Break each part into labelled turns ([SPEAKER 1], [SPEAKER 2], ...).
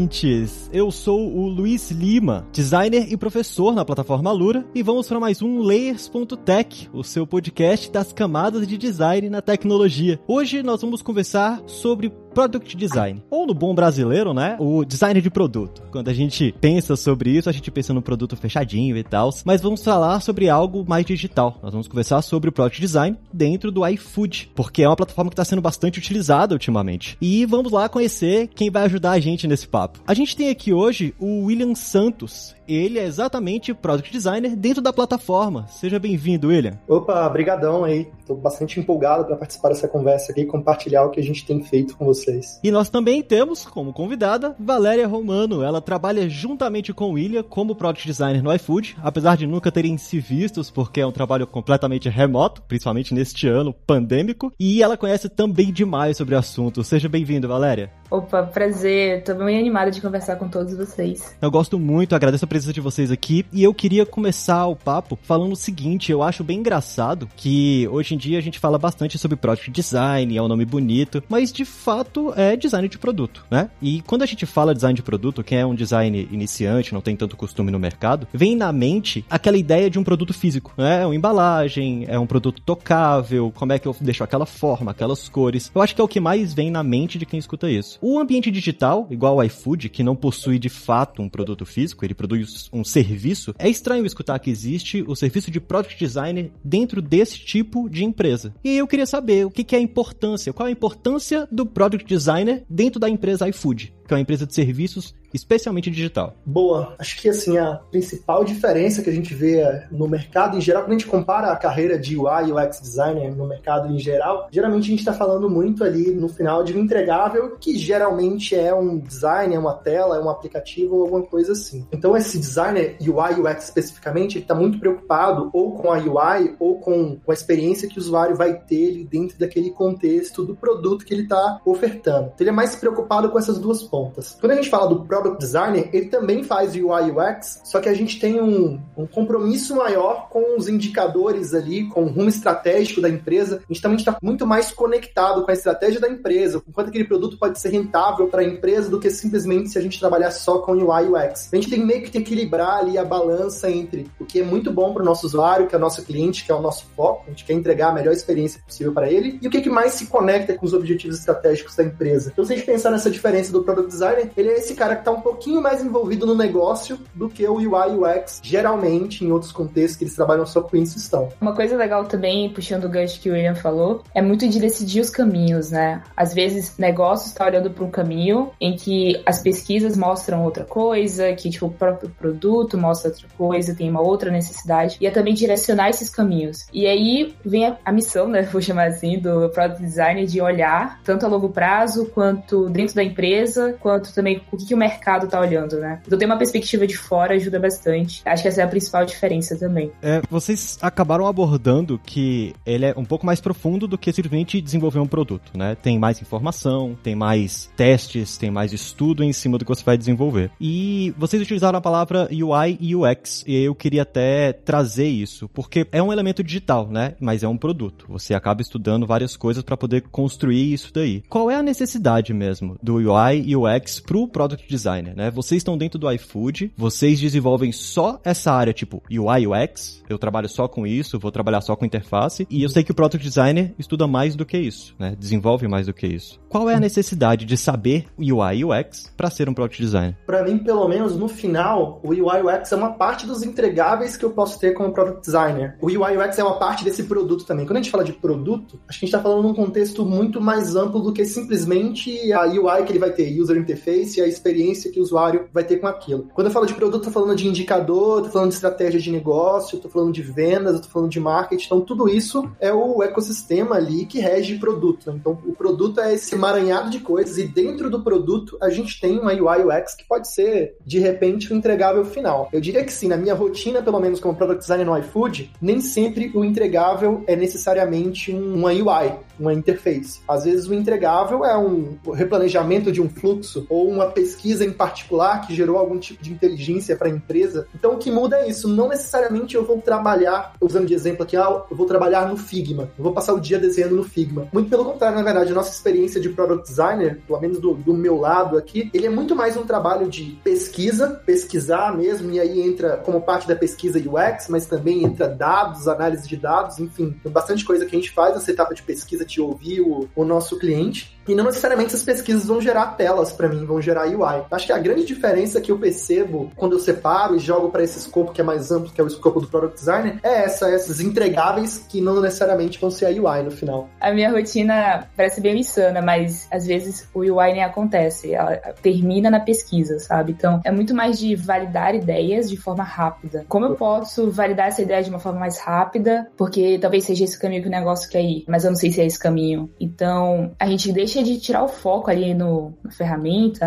[SPEAKER 1] Ouvintes! Eu sou o Luiz Lima, designer e professor na plataforma Lura, e vamos para mais um Layers.tech, o seu podcast das camadas de design na tecnologia. Hoje nós vamos conversar sobre Product Design. Ou no bom brasileiro, né? O design de produto. Quando a gente pensa sobre isso, a gente pensa no produto fechadinho e tal. Mas vamos falar sobre algo mais digital. Nós vamos conversar sobre o Product Design dentro do iFood, porque é uma plataforma que está sendo bastante utilizada ultimamente. E vamos lá conhecer quem vai ajudar a gente nesse papo. A gente tem aqui hoje o William Santos. Ele é exatamente Product Designer dentro da plataforma. Seja bem-vindo, William.
[SPEAKER 2] Opa, brigadão aí. Tô bastante empolgado para participar dessa conversa aqui e compartilhar o que a gente tem feito com vocês.
[SPEAKER 1] E nós também temos como convidada Valéria Romano. Ela trabalha juntamente com o William como Product Designer no iFood, apesar de nunca terem se vistos, porque é um trabalho completamente remoto, principalmente neste ano pandêmico. E ela conhece também demais sobre o assunto. Seja bem-vindo, Valéria.
[SPEAKER 3] Opa, prazer. Tô bem animada de conversar com todos vocês.
[SPEAKER 1] Eu gosto muito, agradeço a presença de vocês aqui. E eu queria começar o papo falando o seguinte: eu acho bem engraçado que hoje em dia a gente fala bastante sobre product design, é um nome bonito, mas de fato é design de produto, né? E quando a gente fala design de produto, quem é um design iniciante, não tem tanto costume no mercado, vem na mente aquela ideia de um produto físico, né? É uma embalagem, é um produto tocável, como é que eu deixo aquela forma, aquelas cores. Eu acho que é o que mais vem na mente de quem escuta isso. O ambiente digital, igual o iFood, que não possui de fato um produto físico, ele produz um serviço, é estranho escutar que existe o serviço de product designer dentro desse tipo de empresa. E eu queria saber o que é a importância, qual é a importância do product designer dentro da empresa iFood, que é uma empresa de serviços especialmente digital?
[SPEAKER 2] Boa. Acho que assim a principal diferença que a gente vê no mercado em geral, quando a gente compara a carreira de UI e UX designer no mercado em geral, geralmente a gente está falando muito ali no final de um entregável que geralmente é um design, é uma tela, é um aplicativo ou alguma coisa assim. Então esse designer UI e UX especificamente, ele está muito preocupado ou com a UI ou com, com a experiência que o usuário vai ter dentro daquele contexto do produto que ele está ofertando. Então, ele é mais preocupado com essas duas pontas. Quando a gente fala do Product Designer, ele também faz UI UX, só que a gente tem um, um compromisso maior com os indicadores ali, com o rumo estratégico da empresa. A gente também está muito mais conectado com a estratégia da empresa, com quanto aquele produto pode ser rentável para a empresa do que simplesmente se a gente trabalhar só com UI UX. A gente tem meio que equilibrar ali a balança entre o que é muito bom para o nosso usuário, que é o nosso cliente, que é o nosso foco, a gente quer entregar a melhor experiência possível para ele, e o que, que mais se conecta com os objetivos estratégicos da empresa. Então, se a gente pensar nessa diferença do Product Designer, ele é esse cara que está um pouquinho mais envolvido no negócio do que o UI UX, geralmente, em outros contextos que eles trabalham só com isso estão.
[SPEAKER 3] Uma coisa legal também, puxando o gancho que o William falou, é muito de decidir os caminhos, né? Às vezes, negócio está olhando para um caminho em que as pesquisas mostram outra coisa, que tipo, o próprio produto mostra outra coisa, tem uma outra necessidade, e é também direcionar esses caminhos. E aí vem a, a missão, né, vou chamar assim, do Product Designer de olhar tanto a longo prazo, quanto dentro da empresa, quanto também o que, que o mercado tá olhando, né? Então ter uma perspectiva de fora ajuda bastante. Acho que essa é a principal diferença também.
[SPEAKER 1] É, vocês acabaram abordando que ele é um pouco mais profundo do que simplesmente desenvolver um produto, né? Tem mais informação, tem mais testes, tem mais estudo em cima do que você vai desenvolver. E vocês utilizaram a palavra UI e UX, e eu queria até trazer isso, porque é um elemento digital, né? Mas é um produto. Você acaba estudando várias coisas para poder construir isso daí. Qual é a necessidade mesmo do UI e UX pro product design? designer, né? Vocês estão dentro do iFood, vocês desenvolvem só essa área, tipo UI UX, eu trabalho só com isso, vou trabalhar só com interface, e eu sei que o product designer estuda mais do que isso, né? Desenvolve mais do que isso. Qual é a necessidade de saber UI UX para ser um product designer?
[SPEAKER 2] Para mim, pelo menos no final, o UI UX é uma parte dos entregáveis que eu posso ter como product designer. O UI UX é uma parte desse produto também. Quando a gente fala de produto, acho que a gente está falando num contexto muito mais amplo do que simplesmente a UI que ele vai ter, user user interface e a experiência que o usuário vai ter com aquilo. Quando eu falo de produto, tô falando de indicador, tô falando de estratégia de negócio, tô falando de vendas, tô falando de marketing. Então, tudo isso é o ecossistema ali que rege produto. Então, o produto é esse emaranhado de coisas e dentro do produto a gente tem uma UI UX que pode ser, de repente, o um entregável final. Eu diria que sim, na minha rotina, pelo menos como product designer no iFood, nem sempre o entregável é necessariamente uma UI, uma interface. Às vezes o entregável é um replanejamento de um fluxo ou uma pesquisa em particular que gerou algum tipo de inteligência para a empresa. Então o que muda é isso. Não necessariamente eu vou trabalhar, usando de exemplo aqui, ah, eu vou trabalhar no Figma. Eu vou passar o dia desenhando no Figma. Muito pelo contrário, na verdade, a nossa experiência de product designer, pelo menos do, do meu lado aqui, ele é muito mais um trabalho de pesquisa, pesquisar mesmo, e aí entra como parte da pesquisa UX, mas também entra dados, análise de dados, enfim, tem bastante coisa que a gente faz nessa etapa de pesquisa, de ouvir o, o nosso cliente. E não necessariamente essas pesquisas vão gerar telas para mim, vão gerar UI. Acho que a grande diferença que eu percebo quando eu separo e jogo para esse escopo que é mais amplo, que é o escopo do product designer, é essa, esses entregáveis que não necessariamente vão ser a UI no final.
[SPEAKER 3] A minha rotina parece bem insana, mas às vezes o UI nem acontece, ela termina na pesquisa, sabe? Então é muito mais de validar ideias de forma rápida. Como eu posso validar essa ideia de uma forma mais rápida? Porque talvez seja esse caminho que o negócio quer ir, mas eu não sei se é esse caminho. Então a gente deixa de tirar o foco ali no, na ferramenta,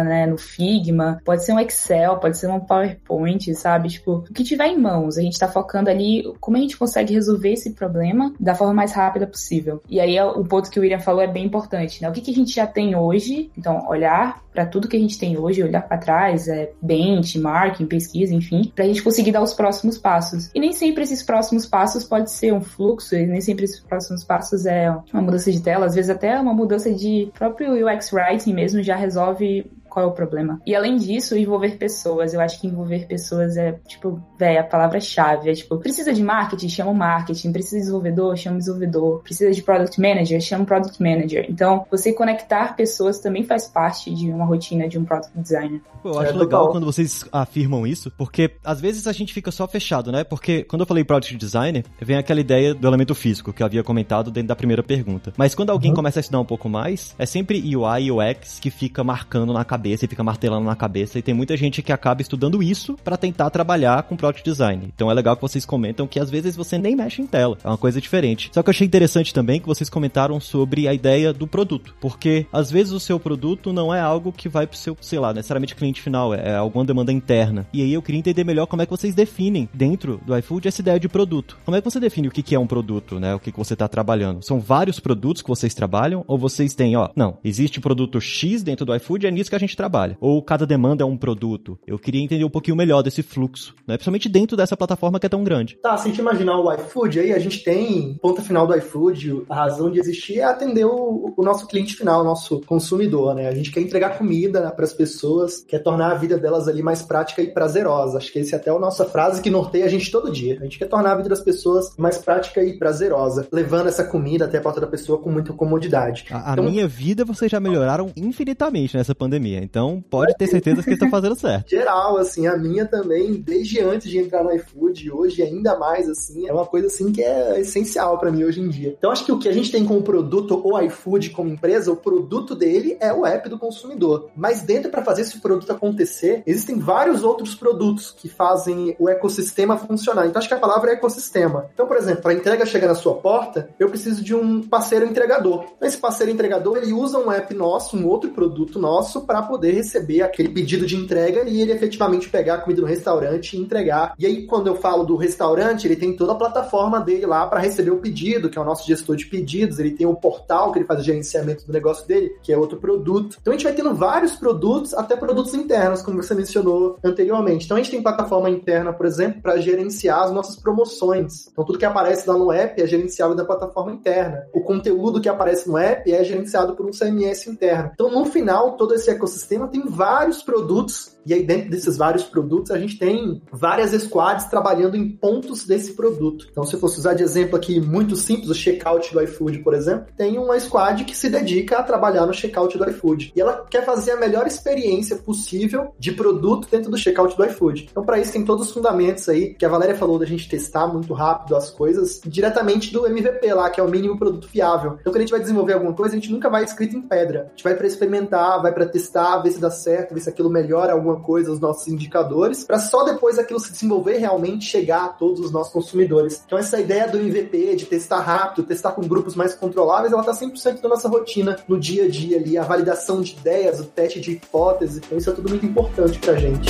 [SPEAKER 3] né? No Figma, pode ser um Excel, pode ser um PowerPoint, sabe? Tipo, o que tiver em mãos, a gente tá focando ali como a gente consegue resolver esse problema da forma mais rápida possível. E aí o ponto que o William falou é bem importante, né? O que, que a gente já tem hoje, então olhar para tudo que a gente tem hoje, olhar para trás, é benchmarking, pesquisa, enfim, para a gente conseguir dar os próximos passos. E nem sempre esses próximos passos pode ser um fluxo, e nem sempre esses próximos passos é uma mudança de tela, às vezes até uma mudança de próprio UX writing mesmo já resolve wie qual é o problema. E além disso, envolver pessoas. Eu acho que envolver pessoas é, tipo, velho, a palavra-chave. É tipo, precisa de marketing? Chama o marketing. Precisa de desenvolvedor? Chama o desenvolvedor. Precisa de product manager? Chama o product manager. Então, você conectar pessoas também faz parte de uma rotina de um product designer.
[SPEAKER 1] Pô, eu acho é, legal quando vocês afirmam isso, porque às vezes a gente fica só fechado, né? Porque quando eu falei product designer, vem aquela ideia do elemento físico que eu havia comentado dentro da primeira pergunta. Mas quando alguém uhum. começa a estudar um pouco mais, é sempre UI e UX que fica marcando na cabeça cabeça e fica martelando na cabeça. E tem muita gente que acaba estudando isso para tentar trabalhar com product design. Então é legal que vocês comentam que às vezes você nem mexe em tela. É uma coisa diferente. Só que eu achei interessante também que vocês comentaram sobre a ideia do produto. Porque às vezes o seu produto não é algo que vai pro seu, sei lá, necessariamente cliente final, é alguma demanda interna. E aí eu queria entender melhor como é que vocês definem dentro do iFood essa ideia de produto. Como é que você define o que é um produto, né? O que você está trabalhando? São vários produtos que vocês trabalham? Ou vocês têm, ó, não, existe produto X dentro do iFood, é nisso que a gente gente trabalha. Ou cada demanda é um produto. Eu queria entender um pouquinho melhor desse fluxo, né? Principalmente dentro dessa plataforma que é tão grande.
[SPEAKER 2] Tá, se a gente imaginar o iFood, aí a gente tem, ponta final do iFood, a razão de existir é atender o, o nosso cliente final, o nosso consumidor, né? A gente quer entregar comida para as pessoas, quer tornar a vida delas ali mais prática e prazerosa. Acho que esse é até a nossa frase que norteia a gente todo dia. A gente quer tornar a vida das pessoas mais prática e prazerosa, levando essa comida até a porta da pessoa com muita comodidade.
[SPEAKER 1] A, então, a minha vida vocês já melhoraram infinitamente nessa pandemia. Então, pode ter certeza que estão fazendo certo.
[SPEAKER 2] Geral, assim, a minha também, desde antes de entrar no iFood, hoje ainda mais, assim, é uma coisa, assim, que é essencial para mim hoje em dia. Então, acho que o que a gente tem como produto, o iFood como empresa, o produto dele é o app do consumidor. Mas dentro, para fazer esse produto acontecer, existem vários outros produtos que fazem o ecossistema funcionar. Então, acho que a palavra é ecossistema. Então, por exemplo, para a entrega chegar na sua porta, eu preciso de um parceiro entregador. Então, esse parceiro entregador, ele usa um app nosso, um outro produto nosso, para poder receber aquele pedido de entrega e ele efetivamente pegar a comida no restaurante e entregar. E aí, quando eu falo do restaurante, ele tem toda a plataforma dele lá para receber o pedido, que é o nosso gestor de pedidos, ele tem o portal que ele faz o gerenciamento do negócio dele, que é outro produto. Então a gente vai tendo vários produtos, até produtos internos, como você mencionou anteriormente. Então a gente tem plataforma interna, por exemplo, para gerenciar as nossas promoções. Então tudo que aparece lá no app é gerenciado da plataforma interna. O conteúdo que aparece no app é gerenciado por um CMS interno. Então no final, todo esse ecossistema tem vários produtos E aí, dentro desses vários produtos, a gente tem várias squads trabalhando em pontos desse produto. Então, se eu fosse usar de exemplo aqui muito simples, o checkout do iFood, por exemplo, tem uma squad que se dedica a trabalhar no checkout do iFood. E ela quer fazer a melhor experiência possível de produto dentro do checkout do iFood. Então, para isso, tem todos os fundamentos aí que a Valéria falou da gente testar muito rápido as coisas diretamente do MVP lá, que é o mínimo produto fiável. Então, quando a gente vai desenvolver alguma coisa, a gente nunca vai escrito em pedra. A gente vai para experimentar, vai para testar, ver se dá certo, ver se aquilo melhora alguma coisa, os nossos indicadores, para só depois aquilo se desenvolver realmente chegar a todos os nossos consumidores. Então, essa ideia do MVP, de testar rápido, testar com grupos mais controláveis, ela tá 100% na nossa rotina, no dia a dia ali, a validação de ideias, o teste de hipótese. Então, isso é tudo muito importante pra gente.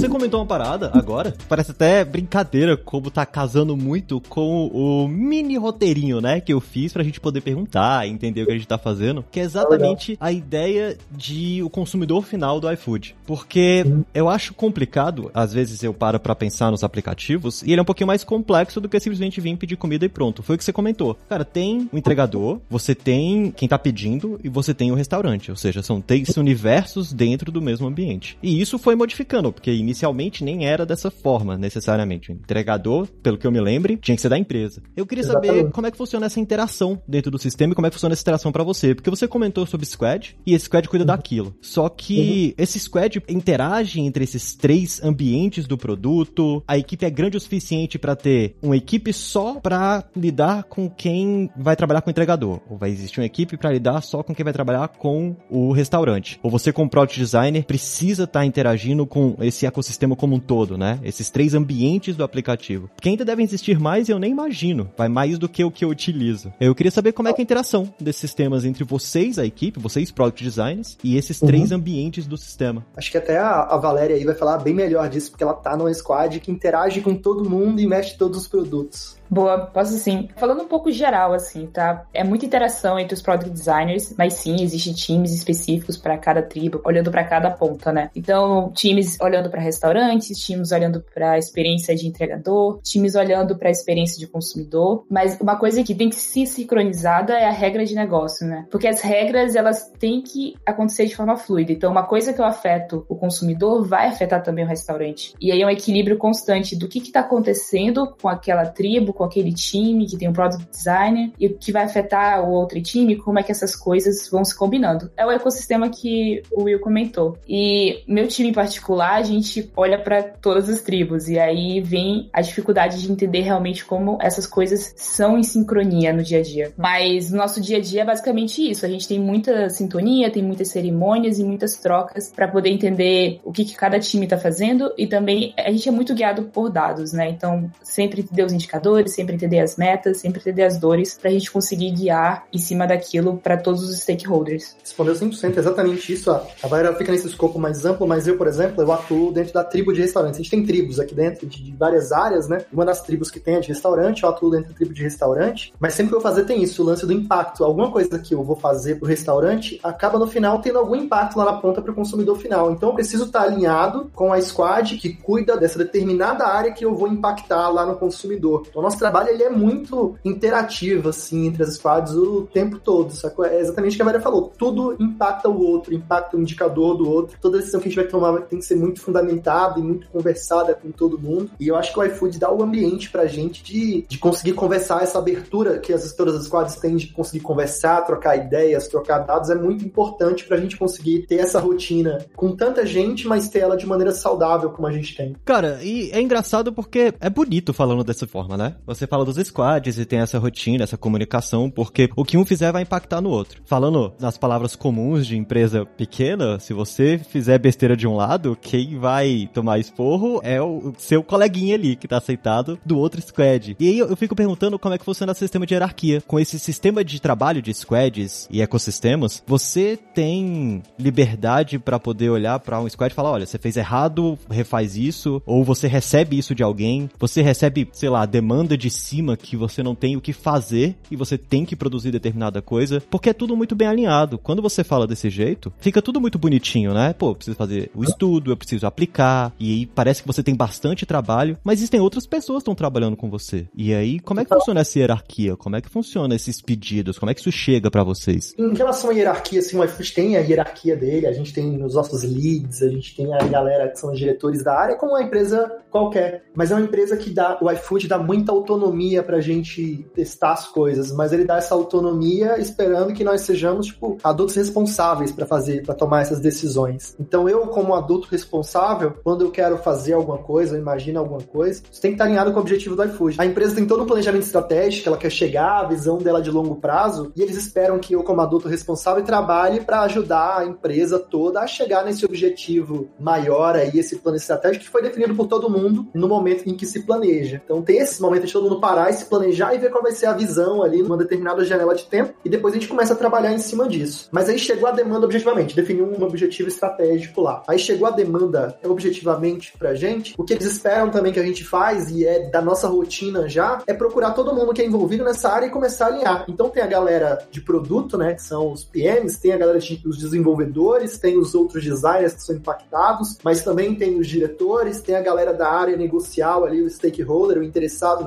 [SPEAKER 1] Você comentou uma parada agora, parece até brincadeira como tá casando muito com o mini roteirinho, né, que eu fiz pra gente poder perguntar, entender o que a gente tá fazendo, que é exatamente a ideia de o consumidor final do iFood. Porque eu acho complicado, às vezes eu paro pra pensar nos aplicativos, e ele é um pouquinho mais complexo do que simplesmente vir pedir comida e pronto. Foi o que você comentou. Cara, tem o entregador, você tem quem tá pedindo e você tem o restaurante, ou seja, são três universos dentro do mesmo ambiente. E isso foi modificando, porque inicialmente nem era dessa forma, necessariamente. O entregador, pelo que eu me lembre, tinha que ser da empresa. Eu queria Exatamente. saber como é que funciona essa interação dentro do sistema e como é que funciona essa interação para você. Porque você comentou sobre squad e esse squad cuida uhum. daquilo. Só que uhum. esse squad interage entre esses três ambientes do produto. A equipe é grande o suficiente para ter uma equipe só para lidar com quem vai trabalhar com o entregador. Ou vai existir uma equipe para lidar só com quem vai trabalhar com o restaurante. Ou você, como product designer, precisa estar tá interagindo com esse ecossistema como um todo, né? Esses três ambientes do aplicativo. Que ainda devem existir mais eu nem imagino. Vai mais do que o que eu utilizo. Eu queria saber como é que é a interação desses sistemas entre vocês, a equipe, vocês, product designers, e esses uhum. três ambientes do sistema.
[SPEAKER 2] Acho que até a, a Valéria aí vai falar bem melhor disso, porque ela tá numa squad que interage com todo mundo e mexe todos os produtos.
[SPEAKER 3] Boa, posso sim. Falando um pouco geral, assim, tá? É muita interação entre os product designers, mas sim, existem times específicos para cada tribo, olhando para cada ponta, né? Então, times olhando para restaurantes, times olhando para a experiência de entregador, times olhando para a experiência de consumidor. Mas uma coisa que tem que ser sincronizada é a regra de negócio, né? Porque as regras, elas têm que acontecer de forma fluida. Então, uma coisa que eu afeto o consumidor vai afetar também o restaurante. E aí é um equilíbrio constante do que está acontecendo com aquela tribo, com aquele time que tem um product designer e o que vai afetar o outro time, como é que essas coisas vão se combinando. É o ecossistema que o Will comentou. E meu time em particular, a gente olha para todas as tribos e aí vem a dificuldade de entender realmente como essas coisas são em sincronia no dia a dia. Mas no nosso dia a dia é basicamente isso. A gente tem muita sintonia, tem muitas cerimônias e muitas trocas para poder entender o que, que cada time está fazendo e também a gente é muito guiado por dados, né? Então, sempre entender os indicadores, sempre entender as metas, sempre entender as dores, para a gente conseguir guiar em cima daquilo para todos os stakeholders.
[SPEAKER 2] Respondeu 100%, exatamente isso. A Vaira fica nesse escopo mais amplo, mas eu, por exemplo, eu atuo dentro da tribo de restaurantes. A gente tem tribos aqui dentro de várias áreas, né? Uma das tribos que tem é de restaurante, eu atuo dentro da tribo de restaurante, mas sempre que eu fazer tem isso, o lance do impacto. Alguma coisa que eu vou fazer pro restaurante acaba no final tendo algum impacto lá na ponta para o consumidor final. Então eu preciso estar alinhado com a squad que cuida dessa determinada área que eu vou impactar lá no consumidor. Então nosso trabalho ele é muito interativo, assim, entre as squads o tempo todo, sacou? É exatamente o que a Maria falou. Tudo impacta o outro, impacta o indicador do outro. Toda decisão que a gente vai tomar tem que ser muito fundamentada e muito conversada com todo mundo. E eu acho que o iFood dá o ambiente pra gente de, de conseguir conversar, essa abertura que as, todas as squads têm de conseguir conversar, trocar ideias, trocar dados, é muito importante pra gente conseguir ter essa rotina com tanta gente, mas ter ela de maneira saudável como a gente tem.
[SPEAKER 1] Cara, e é engraçado porque é bonito falando dessa forma, né? Você fala dos squads e tem essa rotina, essa comunicação, porque o que um fizer vai impactar no outro. Falando nas palavras comuns de empresa pequena, se você fizer besteira de um lado, quem vai tomar esporro é o seu coleguinha ali que tá aceitado do outro squad. E aí eu fico perguntando como é que funciona o sistema de hierarquia. Com esse sistema de trabalho de squads e ecossistemas, você tem liberdade para poder olhar para um squad e falar, olha, você fez errado, refaz isso, ou você recebe isso de alguém, você recebe, sei lá, demanda de cima que você não tem o que fazer e você tem que produzir determinada coisa, porque é tudo muito bem alinhado. Quando você fala desse jeito, fica tudo muito bonitinho, né? Pô, eu preciso fazer o estudo, eu preciso aplicar, e aí parece que você tem bastante trabalho, mas existem outras pessoas que estão trabalhando com você. E aí, como é que funciona essa hierarquia? Como é que funciona esses pedidos? Como é que isso chega para vocês?
[SPEAKER 2] Em relação à hierarquia, assim, o iFood tem a hierarquia dele, a gente tem os nossos leads, a gente tem a galera que são os diretores da área, como uma empresa qualquer. Mas é uma empresa que dá, o iFood dá muita autonomia pra gente testar as coisas, mas ele dá essa autonomia esperando que nós sejamos, tipo, adultos responsáveis para fazer, para tomar essas decisões. Então eu, como adulto responsável, quando eu quero fazer alguma coisa, eu imagino alguma coisa, isso tem que estar alinhado com o objetivo do iFood. A empresa tem todo um planejamento estratégico, ela quer chegar, a visão dela de longo prazo, e eles esperam que eu, como adulto responsável, trabalhe para ajudar a empresa toda a chegar nesse objetivo maior aí, esse plano estratégico que foi definido por todo mundo no momento em que se planeja. Então tem esse momento de todo mundo parar e se planejar e ver qual vai ser a visão ali numa determinada janela de tempo, e depois a gente começa a trabalhar em cima disso. Mas aí chegou a demanda objetivamente, definiu um objetivo estratégico lá. Aí chegou a demanda objetivamente pra gente, o que eles esperam também que a gente faz, e é da nossa rotina já, é procurar todo mundo que é envolvido nessa área e começar a alinhar. Então tem a galera de produto, né, que são os PMs, tem a galera de, os desenvolvedores, tem os outros designers que são impactados, mas também tem os diretores, tem a galera da área negocial ali, o stakeholder, o interessado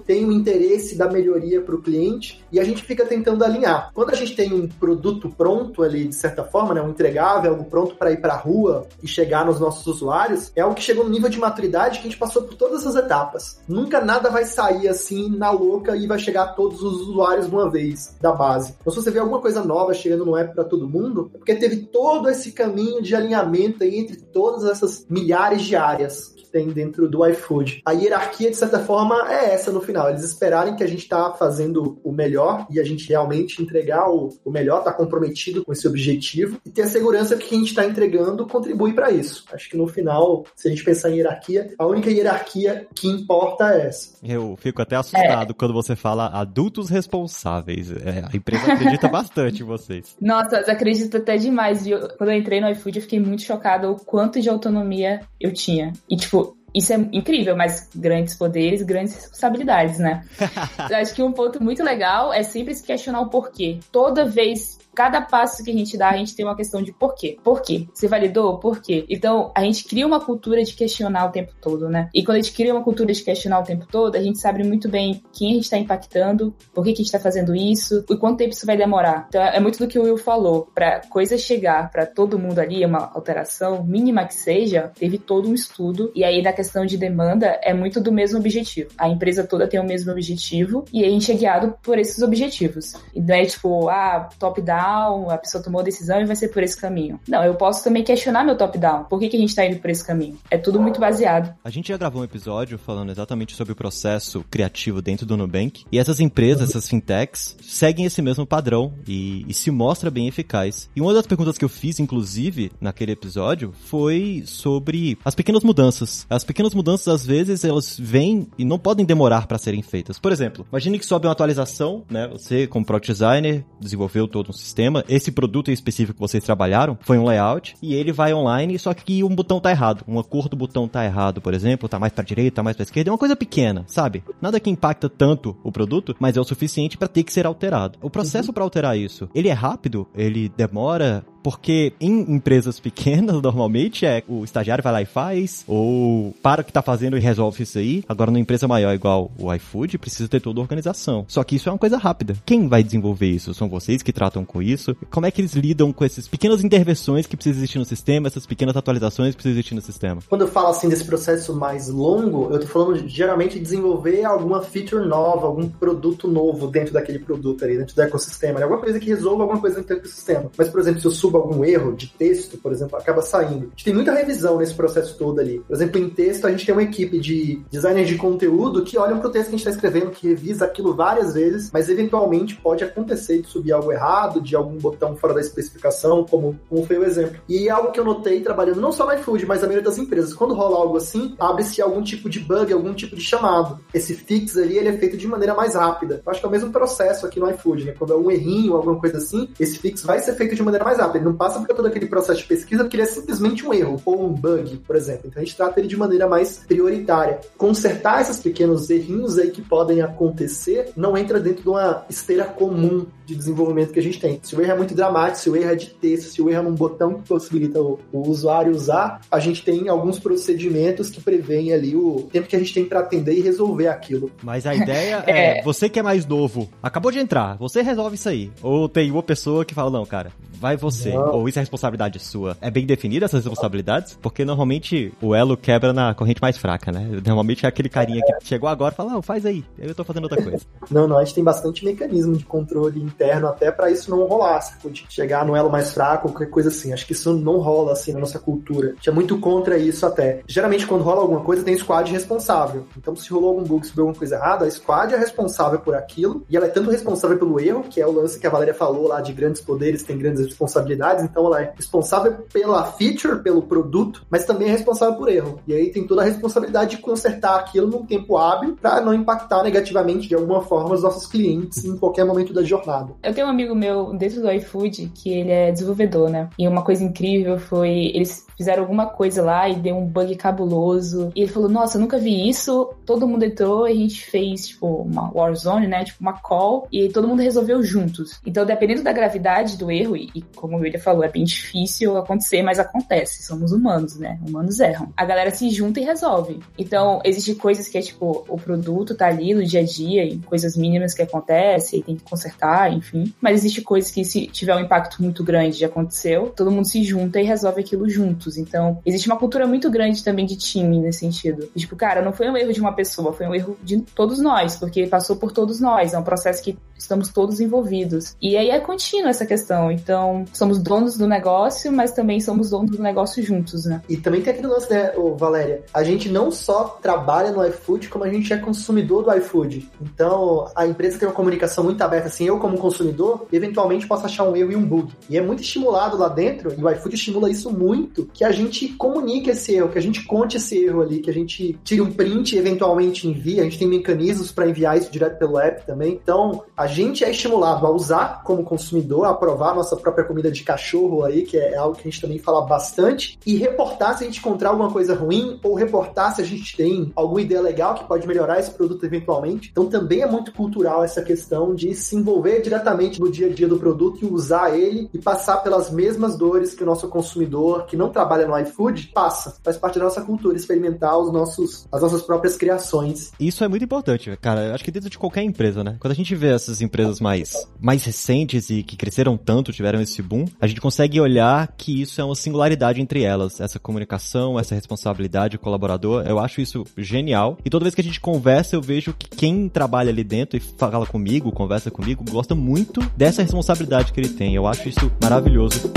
[SPEAKER 2] tem o interesse da melhoria para o cliente e a gente fica tentando alinhar. Quando a gente tem um produto pronto ali, de certa forma, né, um entregável, algo pronto para ir para a rua e chegar nos nossos usuários, é algo que chegou no nível de maturidade que a gente passou por todas as etapas. Nunca nada vai sair assim na louca e vai chegar a todos os usuários de uma vez da base. Então, se você vê alguma coisa nova chegando no app para todo mundo, é porque teve todo esse caminho de alinhamento entre todas essas milhares de áreas tem dentro do iFood. A hierarquia, de certa forma, é essa no final. Eles esperarem que a gente está fazendo o melhor e a gente realmente entregar o, o melhor, tá comprometido com esse objetivo e ter a segurança que o que a gente está entregando contribui para isso. Acho que no final, se a gente pensar em hierarquia, a única hierarquia que importa é essa.
[SPEAKER 1] Eu fico até assustado é. quando você fala adultos responsáveis. É, a empresa acredita bastante em vocês.
[SPEAKER 3] Nossa, eu acredito até demais. Quando eu entrei no iFood, eu fiquei muito chocada o quanto de autonomia eu tinha. E, tipo, isso é incrível, mas grandes poderes, grandes responsabilidades, né? eu acho que um ponto muito legal é sempre se questionar o porquê. Toda vez cada passo que a gente dá, a gente tem uma questão de por quê. Por quê? Você validou? Por quê? Então, a gente cria uma cultura de questionar o tempo todo, né? E quando a gente cria uma cultura de questionar o tempo todo, a gente sabe muito bem quem a gente está impactando, por que, que a gente está fazendo isso, e quanto tempo isso vai demorar. Então, é muito do que o Will falou. Para coisa chegar para todo mundo ali, uma alteração mínima que seja, teve todo um estudo. E aí, na questão de demanda, é muito do mesmo objetivo. A empresa toda tem o mesmo objetivo e a gente é guiado por esses objetivos. E não é tipo, ah, top-down a pessoa tomou a decisão e vai ser por esse caminho. Não, eu posso também questionar meu top-down. Por que, que a gente tá indo por esse caminho? É tudo muito baseado.
[SPEAKER 1] A gente já gravou um episódio falando exatamente sobre o processo criativo dentro do Nubank. E essas empresas, essas fintechs, seguem esse mesmo padrão e, e se mostra bem eficaz. E uma das perguntas que eu fiz, inclusive, naquele episódio, foi sobre as pequenas mudanças. As pequenas mudanças, às vezes, elas vêm e não podem demorar para serem feitas. Por exemplo, imagine que sobe uma atualização, né? Você, como product designer, desenvolveu todo um sistema sistema. Esse produto em específico que vocês trabalharam foi um layout e ele vai online, só que um botão tá errado. Uma cor do botão tá errado, por exemplo, tá mais para direita, tá mais para esquerda. É uma coisa pequena, sabe? Nada que impacta tanto o produto, mas é o suficiente para ter que ser alterado. O processo uhum. para alterar isso, ele é rápido? Ele demora? Porque em empresas pequenas, normalmente, é o estagiário vai lá e faz, ou para o que tá fazendo e resolve isso aí. Agora, numa empresa maior igual o iFood, precisa ter toda a organização. Só que isso é uma coisa rápida. Quem vai desenvolver isso? São vocês que tratam com isso? Como é que eles lidam com essas pequenas intervenções que precisam existir no sistema, essas pequenas atualizações que precisam existir no sistema?
[SPEAKER 2] Quando eu falo assim desse processo mais longo, eu tô falando de, geralmente de desenvolver alguma feature nova, algum produto novo dentro daquele produto ali, dentro do ecossistema, alguma coisa que resolva alguma coisa dentro do ecossistema. Mas, por exemplo, se eu subo algum erro de texto, por exemplo, acaba saindo. A gente tem muita revisão nesse processo todo ali. Por exemplo, em texto, a gente tem uma equipe de designers de conteúdo que olham para o texto que a gente está escrevendo, que revisa aquilo várias vezes, mas eventualmente pode acontecer de subir algo errado, de algum botão fora da especificação, como, como foi o exemplo. E é algo que eu notei trabalhando não só no iFood, mas a maioria das empresas. Quando rola algo assim, abre-se algum tipo de bug, algum tipo de chamado. Esse fix ali, ele é feito de maneira mais rápida. Eu acho que é o mesmo processo aqui no iFood, né? Quando é um errinho, alguma coisa assim, esse fix vai ser feito de maneira mais rápida não passa por todo aquele processo de pesquisa porque ele é simplesmente um erro ou um bug, por exemplo. Então a gente trata ele de maneira mais prioritária. Consertar esses pequenos errinhos aí que podem acontecer não entra dentro de uma esteira comum de desenvolvimento que a gente tem. Se o erro é muito dramático, se o erro é de texto, se o erro é num botão que possibilita o, o usuário usar, a gente tem alguns procedimentos que prevêem ali o tempo que a gente tem para atender e resolver aquilo.
[SPEAKER 1] Mas a ideia é, é, você que é mais novo, acabou de entrar, você resolve isso aí. Ou tem uma pessoa que fala, não, cara, vai você. Não. Ou isso é responsabilidade sua. É bem definida essas responsabilidades? Porque normalmente o elo quebra na corrente mais fraca, né? Normalmente é aquele carinha que chegou agora e fala, não, faz aí, eu tô fazendo outra coisa.
[SPEAKER 2] Não, não, a gente tem bastante mecanismo de controle interno até para isso não rolar, sacou? De chegar no elo mais fraco, qualquer coisa assim. Acho que isso não rola assim na nossa cultura. A gente é muito contra isso até. Geralmente quando rola alguma coisa tem squad responsável. Então se rolou algum bug, se deu alguma coisa errada, a squad é responsável por aquilo e ela é tanto responsável pelo erro, que é o lance que a Valéria falou lá de grandes poderes, tem grandes responsabilidades, então ela é responsável pela feature, pelo produto, mas também é responsável por erro. E aí tem toda a responsabilidade de consertar aquilo num tempo hábil para não impactar negativamente de alguma forma os nossos clientes em qualquer momento da jornada.
[SPEAKER 3] Eu tenho um amigo meu dentro do iFood que ele é desenvolvedor, né? E uma coisa incrível foi eles fizeram alguma coisa lá e deu um bug cabuloso. E ele falou: Nossa, eu nunca vi isso. Todo mundo entrou e a gente fez, tipo, uma Warzone, né? Tipo, uma call. E todo mundo resolveu juntos. Então, dependendo da gravidade do erro, e, e como o William falou, é bem difícil acontecer, mas acontece. Somos humanos, né? Humanos erram. A galera se junta e resolve. Então, existem coisas que é tipo, o produto tá ali no dia a dia, e coisas mínimas que acontecem, e tem que consertar, enfim. Mas existe coisas que, se tiver um impacto muito grande, já aconteceu, todo mundo se junta e resolve aquilo junto juntos. Então, existe uma cultura muito grande também de time nesse sentido. E, tipo, cara, não foi um erro de uma pessoa, foi um erro de todos nós, porque passou por todos nós. É um processo que estamos todos envolvidos. E aí é contínua essa questão. Então, somos donos do negócio, mas também somos donos do negócio juntos, né?
[SPEAKER 2] E também tem aquele lance, né, Valéria? A gente não só trabalha no iFood, como a gente é consumidor do iFood. Então, a empresa tem uma comunicação muito aberta, assim, eu como consumidor, eventualmente posso achar um erro e um bug. E é muito estimulado lá dentro, e o iFood estimula isso muito, que a gente comunique esse erro, que a gente conte esse erro ali, que a gente tire um print e eventualmente envie. A gente tem mecanismos para enviar isso direto pelo app também. Então, a gente é estimulado a usar como consumidor, a provar nossa própria comida de cachorro aí, que é algo que a gente também fala bastante, e reportar se a gente encontrar alguma coisa ruim ou reportar se a gente tem alguma ideia legal que pode melhorar esse produto eventualmente. Então, também é muito cultural essa questão de se envolver diretamente no dia a dia do produto e usar ele e passar pelas mesmas dores que o nosso consumidor que não trabalha trabalha no iFood, passa. Faz parte da nossa cultura experimentar os nossos, as nossas próprias criações.
[SPEAKER 1] Isso é muito importante, cara. Acho que dentro de qualquer empresa, né? Quando a gente vê essas empresas mais, mais recentes e que cresceram tanto, tiveram esse boom, a gente consegue olhar que isso é uma singularidade entre elas. Essa comunicação, essa responsabilidade, o colaborador. Eu acho isso genial. E toda vez que a gente conversa, eu vejo que quem trabalha ali dentro e fala comigo, conversa comigo, gosta muito dessa responsabilidade que ele tem. Eu acho isso maravilhoso.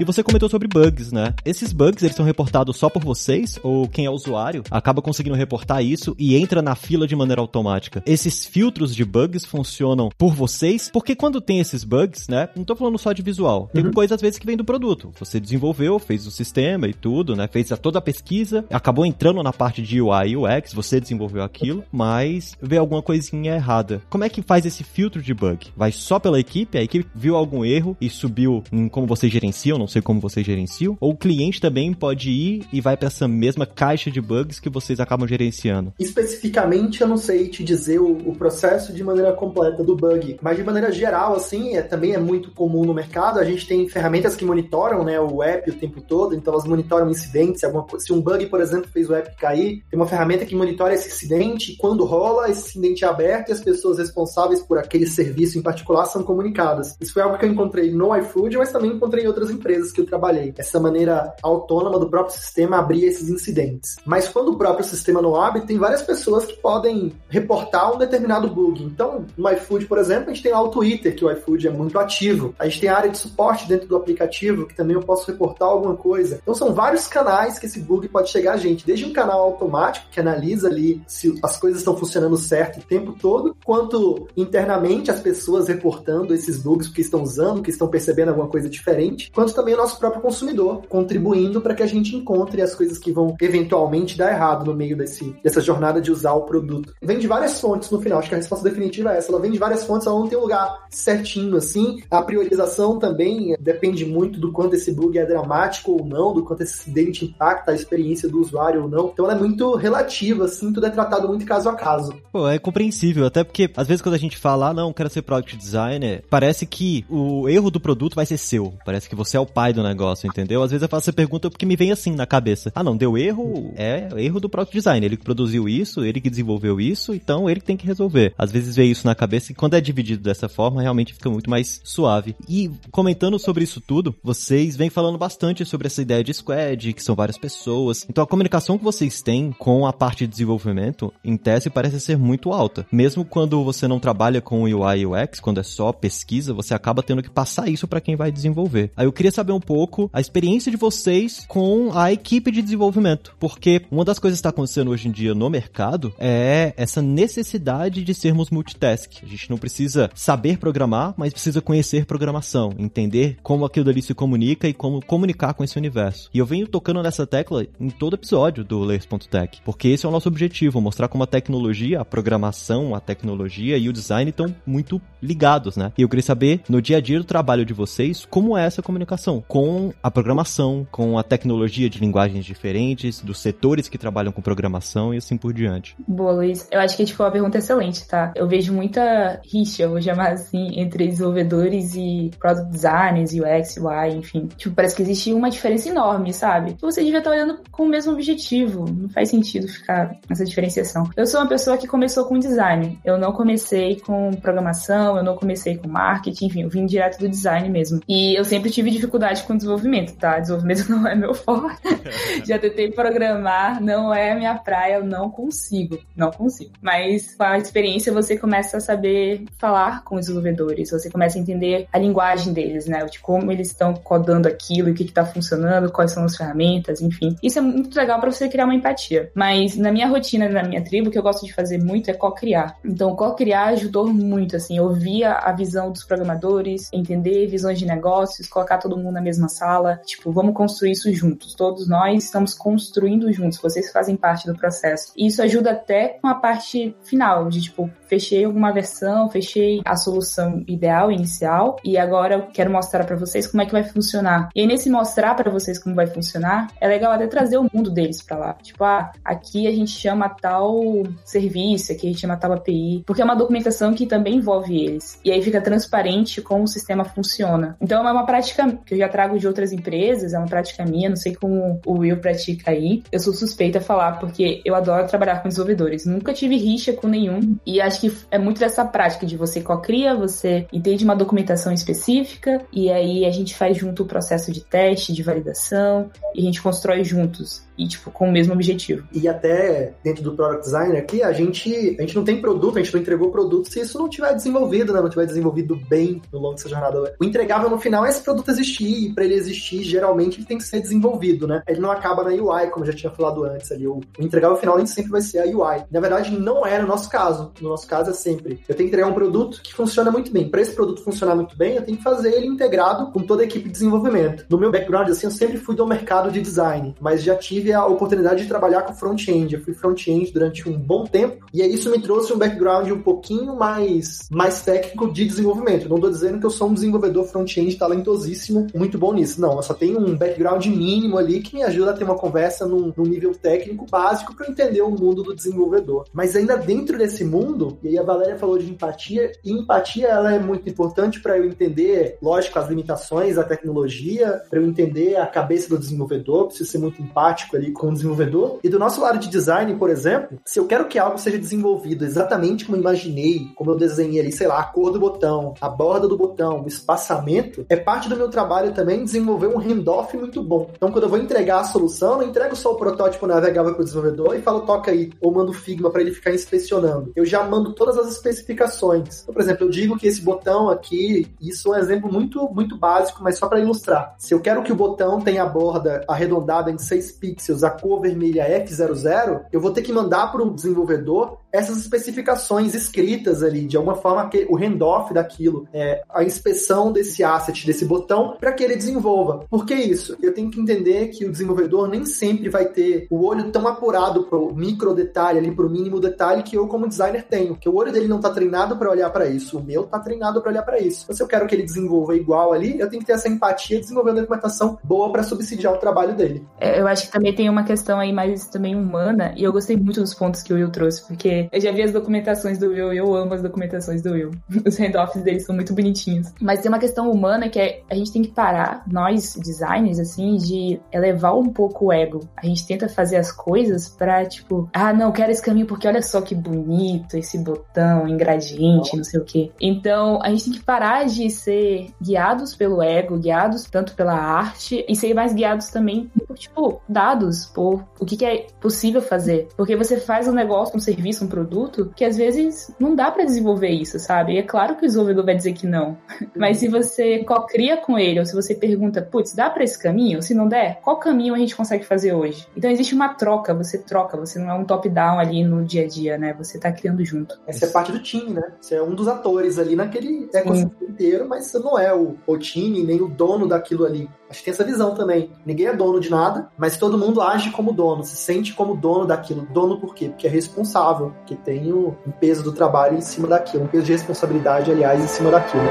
[SPEAKER 1] E você comentou sobre bugs, né? Esses bugs, eles são reportados só por vocês? Ou quem é usuário acaba conseguindo reportar isso e entra na fila de maneira automática? Esses filtros de bugs funcionam por vocês? Porque quando tem esses bugs, né? Não tô falando só de visual. Tem uhum. coisa às vezes que vem do produto. Você desenvolveu, fez o sistema e tudo, né? Fez toda a pesquisa, acabou entrando na parte de UI e UX, você desenvolveu aquilo, mas vê alguma coisinha errada. Como é que faz esse filtro de bug? Vai só pela equipe? A equipe viu algum erro e subiu em como vocês gerenciam, não sei como vocês gerenciam, ou o cliente também pode ir e vai para essa mesma caixa de bugs que vocês acabam gerenciando?
[SPEAKER 2] Especificamente, eu não sei te dizer o, o processo de maneira completa do bug, mas de maneira geral, assim, é, também é muito comum no mercado. A gente tem ferramentas que monitoram né, o app o tempo todo, então elas monitoram incidentes, alguma. Se um bug, por exemplo, fez o app cair, tem uma ferramenta que monitora esse incidente, e quando rola, esse incidente é aberto e as pessoas responsáveis por aquele serviço em particular são comunicadas. Isso foi algo que eu encontrei no iFood, mas também encontrei em outras empresas empresas que eu trabalhei. Essa maneira autônoma do próprio sistema abrir esses incidentes. Mas quando o próprio sistema não abre, tem várias pessoas que podem reportar um determinado bug. Então, no iFood, por exemplo, a gente tem lá o Twitter, que o iFood é muito ativo. A gente tem a área de suporte dentro do aplicativo, que também eu posso reportar alguma coisa. Então, são vários canais que esse bug pode chegar a gente. Desde um canal automático, que analisa ali se as coisas estão funcionando certo o tempo todo, quanto internamente as pessoas reportando esses bugs que estão usando, que estão percebendo alguma coisa diferente, quanto também também o nosso próprio consumidor, contribuindo para que a gente encontre as coisas que vão eventualmente dar errado no meio desse, dessa jornada de usar o produto. Vem de várias fontes no final, acho que a resposta definitiva é essa. Ela vem de várias fontes, ela não tem um lugar certinho assim. A priorização também depende muito do quanto esse bug é dramático ou não, do quanto esse acidente impacta a experiência do usuário ou não. Então ela é muito relativa, assim, tudo é tratado muito caso a caso.
[SPEAKER 1] Pô, é compreensível, até porque às vezes quando a gente fala, ah, não, quero ser product designer, parece que o erro do produto vai ser seu. Parece que você é o pai do negócio, entendeu? Às vezes eu faço essa pergunta porque me vem assim na cabeça. Ah, não, deu erro, é erro do product designer. Ele que produziu isso, ele que desenvolveu isso, então ele que tem que resolver. Às vezes vem isso na cabeça e quando é dividido dessa forma, realmente fica muito mais suave. E comentando sobre isso tudo, vocês vêm falando bastante sobre essa ideia de squad, que são várias pessoas. Então a comunicação que vocês têm com a parte de desenvolvimento, em tese, parece ser muito alta. Mesmo quando você não trabalha com UI e UX, quando é só pesquisa, você acaba tendo que passar isso para quem vai desenvolver. Aí eu queria saber um pouco a experiência de vocês com a equipe de desenvolvimento, porque uma das coisas que está acontecendo hoje em dia no mercado é essa necessidade de sermos multitask. A gente não precisa saber programar, mas precisa conhecer programação, entender como aquilo ali se comunica e como comunicar com esse universo. E eu venho tocando nessa tecla em todo episódio do Layers.tech, porque esse é o nosso objetivo, mostrar como a tecnologia, a programação, a tecnologia e o design estão muito ligados, né? E eu queria saber, no dia a dia do trabalho de vocês, como é essa comunicação com a programação, com a tecnologia de linguagens diferentes, dos setores que trabalham com programação e assim por diante.
[SPEAKER 3] Boa, Luiz. Eu acho que tipo, uma pergunta excelente, tá? Eu vejo muita rixa, vou chamar assim, entre desenvolvedores e product designers, UX, UI, enfim. Tipo, parece que existe uma diferença enorme, sabe? Você devia estar olhando com o mesmo objetivo. Não faz sentido ficar nessa diferenciação. Eu sou uma pessoa que começou com design. Eu não comecei com programação, eu não comecei com marketing, enfim, eu vim direto do design mesmo. E eu sempre tive dificuldade com desenvolvimento, tá? Desenvolvimento não é meu forte. Já tentei programar, não é a minha praia, eu não consigo. Não consigo. Mas com a experiência você começa a saber falar com os desenvolvedores, você começa a entender a linguagem deles, né? De como eles estão codando aquilo, o que está funcionando, quais são as ferramentas, enfim. Isso é muito legal para você criar uma empatia. Mas na minha rotina, na minha tribo, o que eu gosto de fazer muito é co-criar. Então, co-criar ajudou muito, assim, ouvir a visão dos programadores, entender visões de negócios, colocar todo mundo na mesma sala, tipo, vamos construir isso juntos. Todos nós estamos construindo juntos, vocês fazem parte do processo. E isso ajuda até com a parte final, de tipo, fechei alguma versão, fechei a solução ideal, inicial, e agora eu quero mostrar para vocês como é que vai funcionar. E aí, nesse mostrar para vocês como vai funcionar, é legal até trazer o mundo deles para lá. Tipo, ah, aqui a gente chama tal serviço, aqui a gente chama tal API, porque é uma documentação que também envolve eles. E aí fica transparente como o sistema funciona. Então é uma prática que eu já trago de outras empresas, é uma prática minha, não sei como o Will pratica aí. Eu sou suspeita a falar porque eu adoro trabalhar com desenvolvedores. Nunca tive rixa com nenhum e acho que é muito dessa prática de você co-cria, você entende uma documentação específica e aí a gente faz junto o processo de teste, de validação e a gente constrói juntos e, tipo, com o mesmo objetivo.
[SPEAKER 2] E até dentro do Product Design aqui, a gente, a gente não tem produto, a gente não entregou produto se isso não tiver desenvolvido, né? Não tiver desenvolvido bem no longo dessa jornada. O entregável no final é esse produto existir, e para ele existir, geralmente ele tem que ser desenvolvido, né? Ele não acaba na UI, como eu já tinha falado antes ali. O, o final nem sempre vai ser a UI. Na verdade, não é no nosso caso. No nosso caso é sempre. Eu tenho que entregar um produto que funciona muito bem. Para esse produto funcionar muito bem, eu tenho que fazer ele integrado com toda a equipe de desenvolvimento. No meu background, assim, eu sempre fui do mercado de design, mas já tive a oportunidade de trabalhar com front-end. Eu fui front-end durante um bom tempo e aí isso me trouxe um background um pouquinho mais, mais técnico de desenvolvimento. Não estou dizendo que eu sou um desenvolvedor front-end talentosíssimo, muito bom nisso. Não, eu só tenho um background mínimo ali que me ajuda a ter uma conversa num, num nível técnico básico para entender o mundo do desenvolvedor. Mas ainda dentro desse mundo, e aí a Valéria falou de empatia, e empatia ela é muito importante para eu entender, lógico, as limitações da tecnologia, para eu entender a cabeça do desenvolvedor, preciso ser muito empático ali com o desenvolvedor. E do nosso lado de design, por exemplo, se eu quero que algo seja desenvolvido exatamente como eu imaginei, como eu desenhei ali, sei lá, a cor do botão, a borda do botão, o espaçamento, é parte do meu trabalho também desenvolver um handoff muito bom. Então, quando eu vou entregar a solução, eu não entrego só o protótipo navegável para o desenvolvedor e falo, toca aí, ou mando o Figma para ele ficar inspecionando. Eu já mando todas as especificações. Então, por exemplo, eu digo que esse botão aqui, isso é um exemplo muito, muito básico, mas só para ilustrar. Se eu quero que o botão tenha a borda arredondada em 6 pixels, a cor vermelha F00, eu vou ter que mandar para o desenvolvedor essas especificações escritas ali, de alguma forma, que o handoff daquilo, é, a inspeção desse asset, desse botão, para que ele desenvolva. Por que isso? Eu tenho que entender que o desenvolvedor nem sempre vai ter o olho tão apurado pro micro detalhe, ali pro mínimo detalhe que eu como designer tenho, que o olho dele não tá treinado para olhar para isso, o meu tá treinado para olhar para isso. Então, se eu quero que ele desenvolva igual ali, eu tenho que ter essa empatia desenvolvendo a documentação boa para subsidiar o trabalho dele.
[SPEAKER 3] É, eu acho que também tem uma questão aí mais também humana, e eu gostei muito dos pontos que o Will trouxe, porque eu já vi as documentações do Will eu amo as documentações do Will. Os handoffs deles são muito bonitinhos. Mas tem uma questão humana que é a gente tem que parar, nós designers, assim, de elevar um pouco o ego. A gente tenta fazer as coisas pra, tipo, ah, não, quero esse caminho porque olha só que bonito esse botão, ingrediente, não sei o quê. Então, a gente tem que parar de ser guiados pelo ego, guiados tanto pela arte, e ser mais guiados também por, tipo, dados, por o que, que é possível fazer. Porque você faz um negócio, um serviço, um produto, que às vezes não dá para desenvolver isso, sabe? E é claro que o desenvolvedor vai dizer que não. Mas se você co-cria com ele, ou se você pergunta, putz, dá para esse caminho? Se não der, qual caminho a gente consegue fazer hoje? Então existe uma troca, você troca, você não é um top-down ali no dia a dia, né? Você tá criando junto.
[SPEAKER 2] Essa é parte do time, né? Você é um dos atores ali naquele ecossistema inteiro, mas você não é o, o time, nem o dono daquilo ali. Acho que tem essa visão também. Ninguém é dono de nada, mas todo mundo age como dono, se sente como dono daquilo. Dono por quê? Porque é responsável, porque tem o, um peso do trabalho em cima daquilo, um peso de responsabilidade, aliás, em cima daquilo.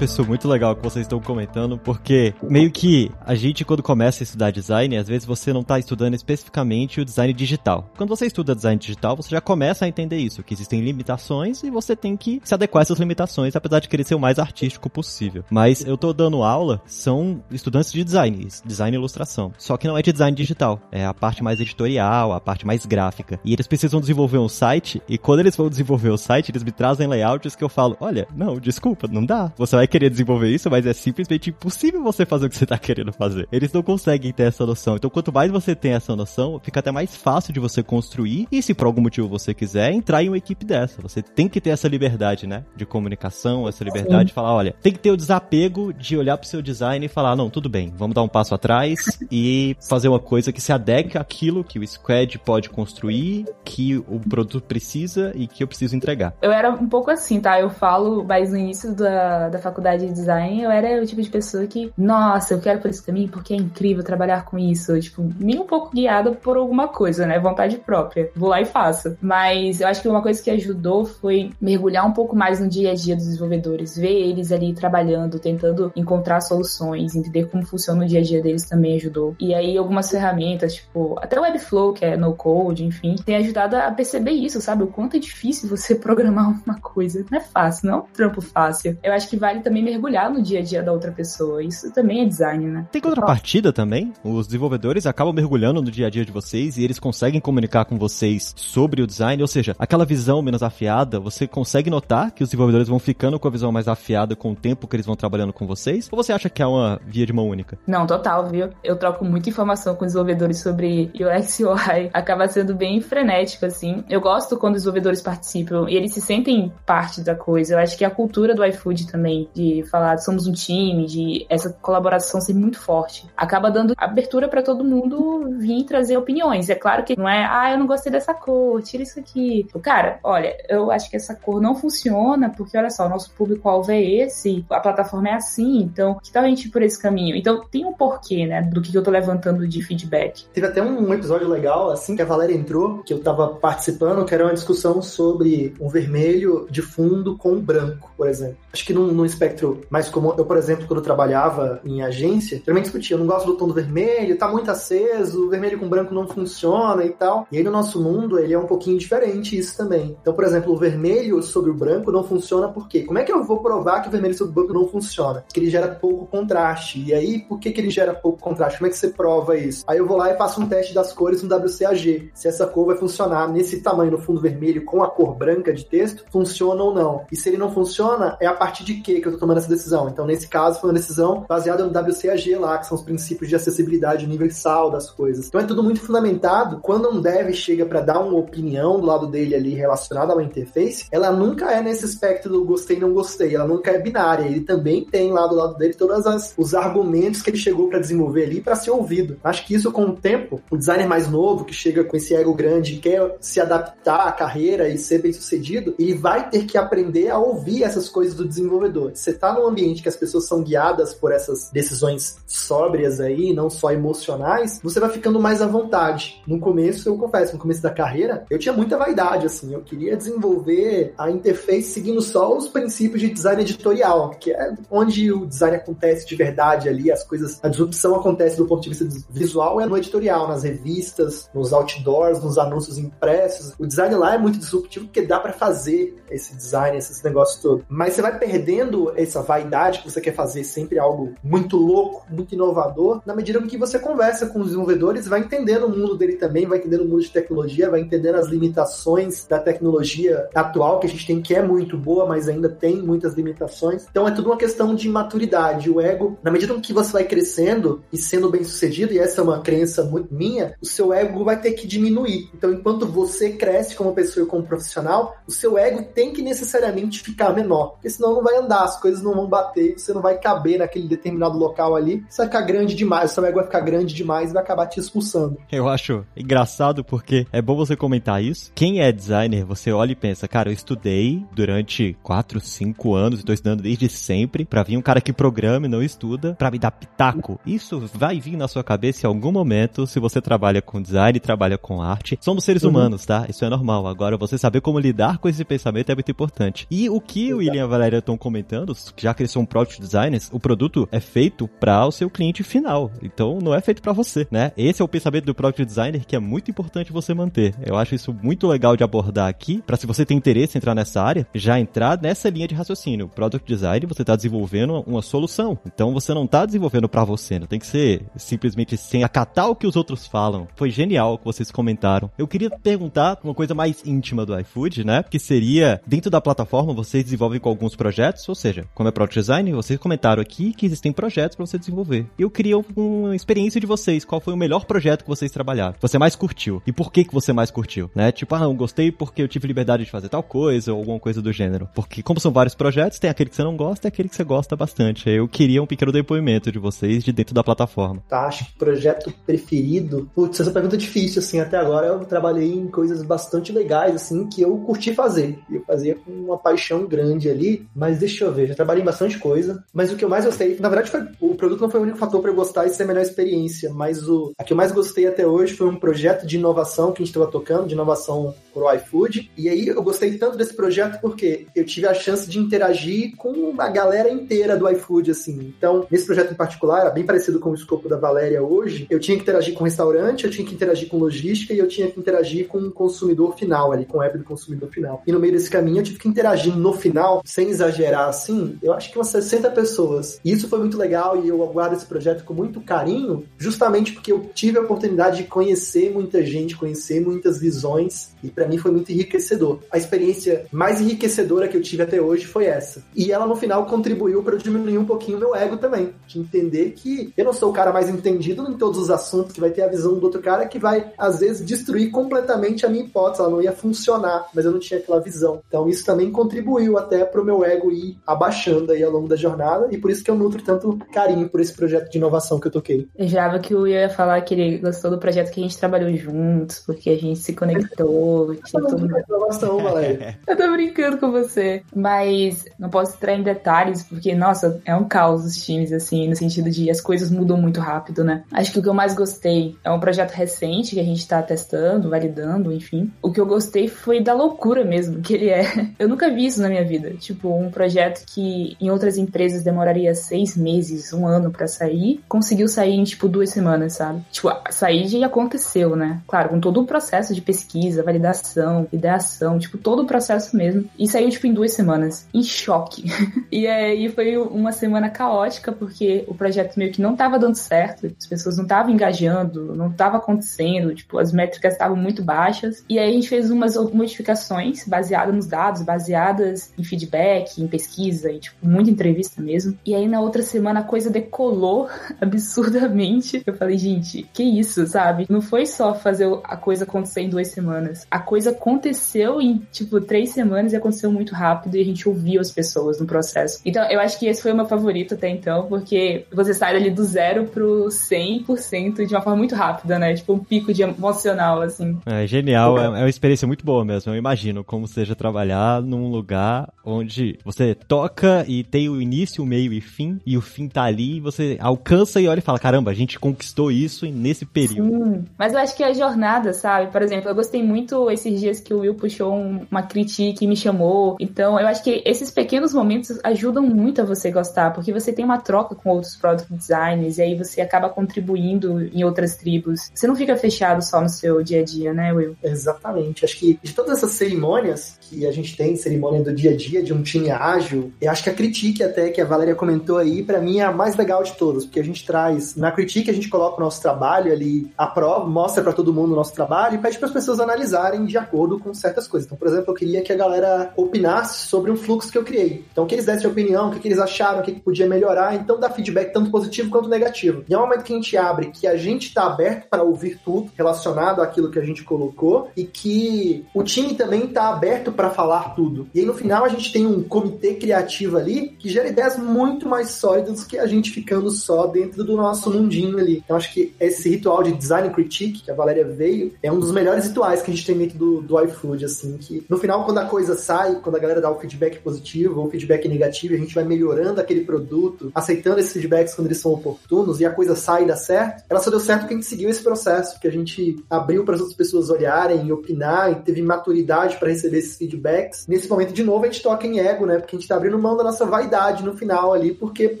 [SPEAKER 1] Acho isso muito legal que vocês estão comentando, porque meio que a gente, quando começa a estudar design, às vezes você não está estudando especificamente o design digital. Quando você estuda design digital, você já começa a entender isso, que existem limitações e você tem que se adequar a essas limitações, apesar de querer ser o mais artístico possível. Mas eu tô dando aula, são estudantes de design, design e ilustração. Só que não é de design digital, é a parte mais editorial, a parte mais gráfica. E eles precisam desenvolver um site, e quando eles vão desenvolver o site, eles me trazem layouts que eu falo, olha, não, desculpa, não dá. Você vai querer desenvolver isso, mas é simplesmente impossível você fazer o que você tá querendo fazer. Eles não conseguem ter essa noção. Então, quanto mais você tem essa noção, fica até mais fácil de você construir. E se por algum motivo você quiser, entrar em uma equipe dessa. Você tem que ter essa liberdade, né? De comunicação, essa liberdade Sim. de falar, olha, tem que ter o desapego de olhar pro seu design e falar, não, tudo bem, vamos dar um passo atrás e fazer uma coisa que se adeque àquilo que o Squad pode construir, que o produto precisa e que eu preciso entregar.
[SPEAKER 3] Eu era um pouco assim, tá? Eu falo, mas no início da, da faculdade de design, eu era o tipo de pessoa que, nossa, eu quero por esse caminho porque é incrível trabalhar com isso. Tipo, nem um pouco guiada por alguma coisa, né? Vontade própria. Vou lá e faço. Mas eu acho que uma coisa que ajudou foi mergulhar um pouco mais no dia a dia dos desenvolvedores, ver eles ali trabalhando, tentando encontrar soluções, entender como funciona o dia a dia deles também ajudou. E aí algumas ferramentas, tipo, até o Webflow, que é no code, enfim, tem ajudado a perceber isso, sabe? O quanto é difícil você programar uma coisa. Não é fácil, não é um trampo fácil. Eu acho que vale também mergulhar no dia a dia da outra pessoa. Isso também é design, né?
[SPEAKER 1] Tem contrapartida também? Os desenvolvedores acabam mergulhando no dia a dia de vocês e eles conseguem comunicar com vocês sobre o design, ou seja, aquela visão menos afiada, você consegue notar que os desenvolvedores vão ficando com a visão mais afiada com o tempo que eles vão trabalhando com vocês? Ou você acha que é uma via de mão única?
[SPEAKER 3] Não, total, viu? Eu troco muita informação com os desenvolvedores sobre UX e UI. Acaba sendo bem frenético, assim. Eu gosto quando os desenvolvedores participam e eles se sentem parte da coisa. Eu acho que a cultura do iFood também, de falar somos um time, de essa colaboração ser muito forte. Acaba dando abertura para todo mundo vir trazer opiniões. É claro que não é, ah, eu não gostei dessa cor, tira isso aqui. Cara, olha, eu acho que essa cor não funciona porque, olha só, o nosso público-alvo é esse, a plataforma é assim, então que tal a gente ir por esse caminho? Então tem um porquê, né, do que eu tô levantando de feedback.
[SPEAKER 2] Teve até um episódio legal, assim, que a Valéria entrou, que eu tava participando, que era uma discussão sobre um vermelho de fundo com um branco, por exemplo. Acho que num, num espectro mais comum. Eu, por exemplo, quando trabalhava em agência, geralmente discutia, eu não gosto do tom do vermelho, tá muito aceso, o vermelho com branco não funciona e tal. E aí no nosso mundo, ele é um pouquinho diferente isso também. Então, por exemplo, o vermelho sobre o branco não funciona por quê? Como é que eu vou provar que o vermelho sobre o branco não funciona? Porque ele gera pouco contraste. E aí, por que, que ele gera pouco contraste? Como é que você prova isso? Aí eu vou lá e faço um teste das cores no WCAG. Se essa cor vai funcionar nesse tamanho no fundo vermelho com a cor branca de texto, funciona ou não. E se ele não funciona, é a partir de quê que eu tomando essa decisão. Então, nesse caso, foi uma decisão baseada no WCAG lá, que são os princípios de acessibilidade universal das coisas. Então, é tudo muito fundamentado. Quando um dev chega para dar uma opinião do lado dele ali relacionada a uma interface, ela nunca é nesse aspecto do gostei não gostei, ela nunca é binária. Ele também tem lá do lado dele todos os argumentos que ele chegou para desenvolver ali para ser ouvido. Acho que isso com o tempo, o designer mais novo que chega com esse ego grande e quer se adaptar à carreira e ser bem sucedido, ele vai ter que aprender a ouvir essas coisas do desenvolvedor. Você tá num ambiente que as pessoas são guiadas por essas decisões sóbrias aí, não só emocionais, você vai ficando mais à vontade. No começo, eu confesso, no começo da carreira, eu tinha muita vaidade, assim, eu queria desenvolver a interface seguindo só os princípios de design editorial, que é onde o design acontece de verdade ali, as coisas, a disrupção acontece do ponto de vista visual é no editorial, nas revistas, nos outdoors, nos anúncios impressos. O design lá é muito disruptivo porque dá para fazer esse design, esses negócios todos. Mas você vai perdendo essa vaidade que você quer fazer sempre algo muito louco, muito inovador, na medida em que você conversa com os desenvolvedores, vai entendendo o mundo dele também, vai entendendo o mundo de tecnologia, vai entendendo as limitações da tecnologia atual que a gente tem, que é muito boa, mas ainda tem muitas limitações. Então é tudo uma questão de maturidade. O ego, na medida em que você vai crescendo e sendo bem sucedido, e essa é uma crença muito minha, o seu ego vai ter que diminuir. Então, enquanto você cresce como pessoa e como profissional, o seu ego tem que necessariamente ficar menor, porque senão não vai andar, coisas não vão bater, você não vai caber naquele determinado local ali, você vai ficar grande demais, o seu ego vai ficar grande demais e vai acabar te expulsando.
[SPEAKER 1] Eu acho engraçado porque é bom você comentar isso. Quem é designer, você olha e pensa, cara, eu estudei durante 4, 5 anos, estou estudando desde sempre, para vir um cara que programa e não estuda, para me dar pitaco. Isso vai vir na sua cabeça em algum momento, se você trabalha com design, trabalha com arte. Somos seres uhum. humanos, tá? Isso é normal. Agora, você saber como lidar com esse pensamento é muito importante. E o que o William e a Valéria estão comentando, já que eles são product designers, o produto é feito para o seu cliente final. Então, não é feito para você, né? Esse é o pensamento do product designer que é muito importante você manter. Eu acho isso muito legal de abordar aqui, para se você tem interesse em entrar nessa área, já entrar nessa linha de raciocínio. Product design, você está desenvolvendo uma solução. Então, você não está desenvolvendo para você, não tem que ser simplesmente sem acatar o que os outros falam. Foi genial o que vocês comentaram. Eu queria perguntar uma coisa mais íntima do iFood, né? Que seria, dentro da plataforma, vocês desenvolvem com alguns projetos, ou seja, como é Product Design, vocês comentaram aqui que existem projetos para você desenvolver. Eu queria uma experiência de vocês, qual foi o melhor projeto que vocês trabalharam, você mais curtiu, e por que que você mais curtiu, né? Tipo, ah, não, gostei porque eu tive liberdade de fazer tal coisa, ou alguma coisa do gênero. Porque como são vários projetos, tem aquele que você não gosta e aquele que você gosta bastante. Eu queria um pequeno depoimento de vocês de dentro da plataforma.
[SPEAKER 2] Tá, acho que projeto preferido, putz, essa pergunta é difícil, assim, até agora eu trabalhei em coisas bastante legais, assim, que eu curti fazer. Eu fazia com uma paixão grande ali, mas deixa eu ver, já trabalhei bastante coisa, mas o que eu mais gostei, na verdade, foi, o produto não foi o único fator para eu gostar e ser a melhor experiência, mas o a que eu mais gostei até hoje foi um projeto de inovação que a gente estava tocando, de inovação pro iFood, e aí eu gostei tanto desse projeto porque eu tive a chance de interagir com a galera inteira do iFood, assim. Então, nesse projeto em particular, era bem parecido com o escopo da Valéria hoje, eu tinha que interagir com restaurante, eu tinha que interagir com logística e eu tinha que interagir com o consumidor final ali, com o app do consumidor final. E no meio desse caminho eu tive que interagir no final, sem exagerar assim, eu acho que umas 60 pessoas. E isso foi muito legal e eu aguardo esse projeto com muito carinho, justamente porque eu tive a oportunidade de conhecer muita gente, conhecer muitas visões e para mim foi muito enriquecedor. A experiência mais enriquecedora que eu tive até hoje foi essa. E ela no final contribuiu para eu diminuir um pouquinho meu ego também, de entender que eu não sou o cara mais entendido em todos os assuntos, que vai ter a visão do outro cara que vai às vezes destruir completamente a minha hipótese, ela não ia funcionar, mas eu não tinha aquela visão. Então isso também contribuiu até pro meu ego ir abaixando aí ao longo da jornada e por isso que eu nutro tanto carinho por esse projeto de inovação que eu toquei.
[SPEAKER 3] Eu jurava que eu ia falar que ele gostou do projeto que a gente trabalhou juntos, porque a gente se conectou. tinha
[SPEAKER 2] inovação,
[SPEAKER 3] eu tô brincando com você, mas não posso entrar em detalhes, porque, nossa, é um caos os times, assim, no sentido de as coisas mudam muito rápido, né? Acho que o que eu mais gostei é um projeto recente que a gente tá testando, validando, enfim. O que eu gostei foi da loucura mesmo, que ele é. Eu nunca vi isso na minha vida. Tipo, um projeto que em outras empresas demoraria seis meses, um ano para sair, conseguiu sair em, tipo, duas semanas, sabe? Tipo, sair já aconteceu, né? Claro, com todo o processo de pesquisa, validação, ideação, tipo, todo o processo mesmo. E saiu, tipo, em duas semanas. Em choque. e aí foi uma semana caótica, porque o projeto meio que não tava dando certo, as pessoas não estavam engajando, não tava acontecendo, tipo, as métricas estavam muito baixas. E aí a gente fez umas modificações baseadas nos dados, baseadas em feedback, em pesquisa coisa, e, tipo, muita entrevista mesmo. E aí na outra semana a coisa decolou absurdamente. Eu falei, gente, que isso, sabe? Não foi só fazer a coisa acontecer em duas semanas. A coisa aconteceu em, tipo, três semanas e aconteceu muito rápido e a gente ouviu as pessoas no processo. Então, eu acho que esse foi o meu favorito até então, porque você sai ali do zero pro 100% de uma forma muito rápida, né? Tipo, um pico de emocional, assim.
[SPEAKER 1] É genial, é, é uma experiência muito boa mesmo. Eu imagino como seja trabalhar num lugar onde você toca e tem o início, o meio e fim, e o fim tá ali, e você alcança e olha e fala: caramba, a gente conquistou isso nesse período.
[SPEAKER 3] Sim, mas eu acho que a jornada, sabe? Por exemplo, eu gostei muito esses dias que o Will puxou uma crítica e me chamou. Então, eu acho que esses pequenos momentos ajudam muito a você gostar, porque você tem uma troca com outros product designers e aí você acaba contribuindo em outras tribos. Você não fica fechado só no seu dia a dia, né, Will?
[SPEAKER 2] Exatamente. Acho que de todas essas cerimônias que a gente tem, cerimônia do dia a dia de um time ágil, eu acho que a critique até que a Valéria comentou aí, para mim é a mais legal de todas, porque a gente traz na critique a gente coloca o nosso trabalho ali à prova, mostra para todo mundo o nosso trabalho e pede para as pessoas analisarem de acordo com certas coisas. Então, por exemplo, eu queria que a galera opinasse sobre um fluxo que eu criei. Então, que eles dessem opinião, o que, que eles acharam, o que, que podia melhorar, então dá feedback tanto positivo quanto negativo. E é um momento que a gente abre que a gente está aberto para ouvir tudo relacionado àquilo que a gente colocou e que o time também está aberto para falar tudo. E aí no final a gente tem um comitê criativo ali que gera ideias muito mais sólidas do que a gente ficando só dentro do nosso mundinho ali. Então acho que esse ritual de design critique que a Valéria veio é um dos melhores rituais que a gente tem dentro do, do iFood, assim, que no final quando a coisa sai, quando a galera dá o feedback positivo ou feedback negativo, a gente vai melhorando aquele produto, aceitando esses feedbacks quando eles são oportunos e a coisa sai e dá certo, ela só deu certo porque a gente seguiu esse processo, que a gente abriu para as outras pessoas olharem e opinar e teve maturidade para receber esses feedbacks. Nesse momento, de novo, a gente toca em ego, né? Porque a gente tá abrindo mão da nossa vaidade no final ali, porque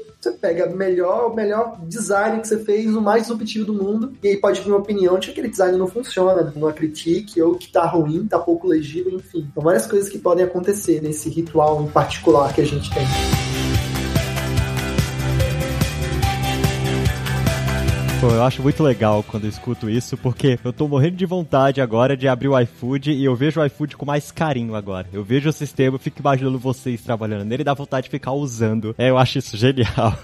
[SPEAKER 2] você pega melhor, o melhor design que você fez, o mais disruptivo do mundo, e aí pode vir uma opinião de que aquele design não funciona, não critique, ou que tá ruim, tá pouco legível, enfim. Então, várias coisas que podem acontecer nesse ritual em particular que a gente tem.
[SPEAKER 1] Pô, eu acho muito legal quando eu escuto isso, porque eu tô morrendo de vontade agora de abrir o iFood e eu vejo o iFood com mais carinho agora. Eu vejo o sistema, eu fico imaginando vocês trabalhando nele dá vontade de ficar usando. É, eu acho isso genial.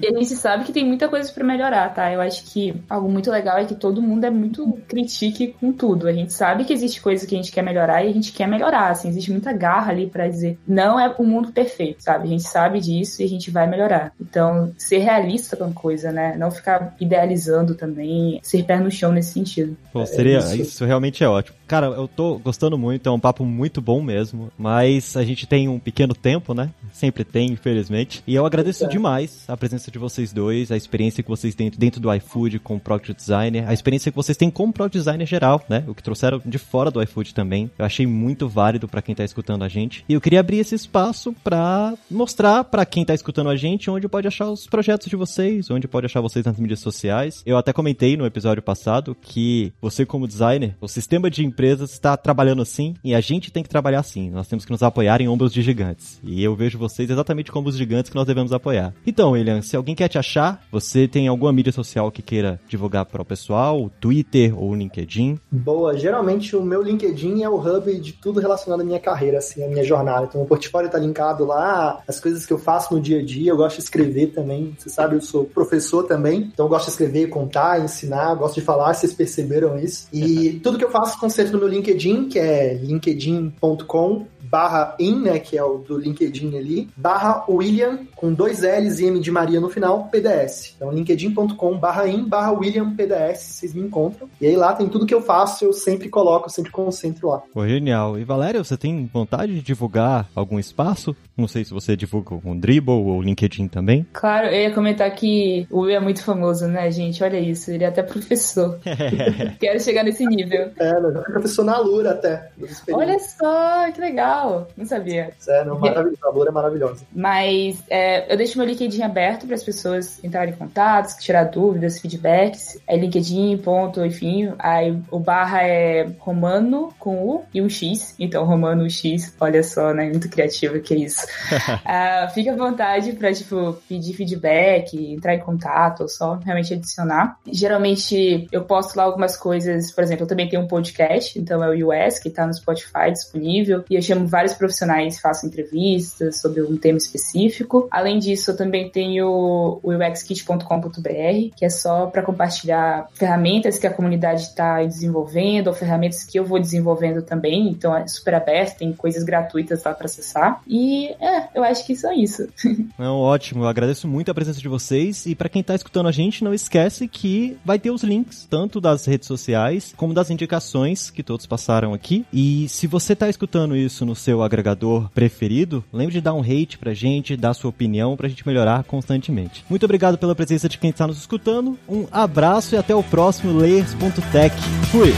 [SPEAKER 3] E a gente sabe que tem muita coisa para melhorar, tá? Eu acho que algo muito legal é que todo mundo é muito critique com tudo. A gente sabe que existe coisa que a gente quer melhorar e a gente quer melhorar, assim, existe muita garra ali para dizer, não é o mundo perfeito, sabe? A gente sabe disso e a gente vai melhorar. Então, ser realista com a coisa, né? Não ficar idealizando também, ser pé no chão nesse sentido.
[SPEAKER 1] Pô, seria, é isso. isso realmente é ótimo. Cara, eu tô gostando muito, é um papo muito bom mesmo, mas a gente tem um pequeno tempo, né? Sempre tem, infelizmente. E eu agradeço é. demais a presença de vocês dois, a experiência que vocês têm dentro do iFood com o Product Designer, a experiência que vocês têm com o Product Designer geral, né? O que trouxeram de fora do iFood também. Eu achei muito válido para quem tá escutando a gente. E eu queria abrir esse espaço para mostrar para quem tá escutando a gente onde pode achar os projetos de vocês, onde pode achar vocês nas mídias sociais. Eu até comentei no episódio passado que você como designer, o sistema de empresas está trabalhando assim e a gente tem que trabalhar assim. Nós temos que nos apoiar em ombros de gigantes. E eu vejo vocês exatamente como os gigantes que nós devemos apoiar. Então, William, se alguém quer te achar, você tem alguma mídia social que queira divulgar para o pessoal, Twitter ou LinkedIn?
[SPEAKER 2] Boa, geralmente o meu LinkedIn é o hub de tudo relacionado à minha carreira, assim, à minha jornada. Então o portfólio está linkado lá, as coisas que eu faço no dia a dia, eu gosto de escrever também. Você sabe, eu sou professor também, então eu gosto de escrever, contar, ensinar, gosto de falar, vocês perceberam isso. E tudo que eu faço concentra no meu LinkedIn, que é linkedin.com barra in, né, que é o do LinkedIn ali, barra William, com dois L's e M de Maria no final, PDS. Então, linkedin.com barra in, barra William PDS, vocês me encontram. E aí lá tem tudo que eu faço, eu sempre coloco, eu sempre concentro lá.
[SPEAKER 1] Pô, genial. E Valéria, você tem vontade de divulgar algum espaço? Não sei se você divulga com o Dribble ou LinkedIn também.
[SPEAKER 3] Claro, eu ia comentar que o Will é muito famoso, né, gente? Olha isso, ele é até professor. Quero chegar nesse nível.
[SPEAKER 2] É, eu já professor na Lura até.
[SPEAKER 3] Olha só, que legal. Não sabia.
[SPEAKER 2] Sério, maravilhoso. A Lura é maravilhosa.
[SPEAKER 3] Mas é, eu deixo meu LinkedIn aberto para as pessoas entrarem em contato, tirar dúvidas, feedbacks. É LinkedIn, ponto, enfim. Aí o barra é romano com U e um X. Então, romano X, olha só, né? Muito criativo que é isso. uh, fica à vontade para, tipo, pedir feedback, entrar em contato ou só realmente adicionar. Geralmente eu posto lá algumas coisas, por exemplo, eu também tenho um podcast, então é o US, que tá no Spotify disponível, e eu chamo vários profissionais faço entrevistas sobre um tema específico. Além disso, eu também tenho o uxkit.com.br, que é só para compartilhar ferramentas que a comunidade está desenvolvendo ou ferramentas que eu vou desenvolvendo também. Então é super aberto, tem coisas gratuitas lá para acessar. E é, eu acho que só isso.
[SPEAKER 1] Não, ótimo. Eu agradeço muito a presença de vocês e para quem tá escutando a gente, não esquece que vai ter os links tanto das redes sociais como das indicações que todos passaram aqui. E se você tá escutando isso no seu agregador preferido, lembre de dar um hate pra gente, dar sua opinião pra gente melhorar constantemente. Muito obrigado pela presença de quem está nos escutando. Um abraço e até o próximo Layers.tech. Fui!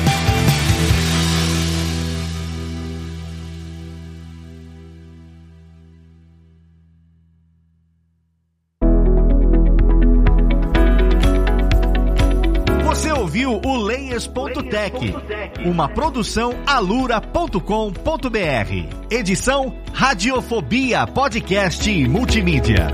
[SPEAKER 4] Layers.tech, uma produção alura.com.br. Edição Radiofobia Podcast e Multimídia.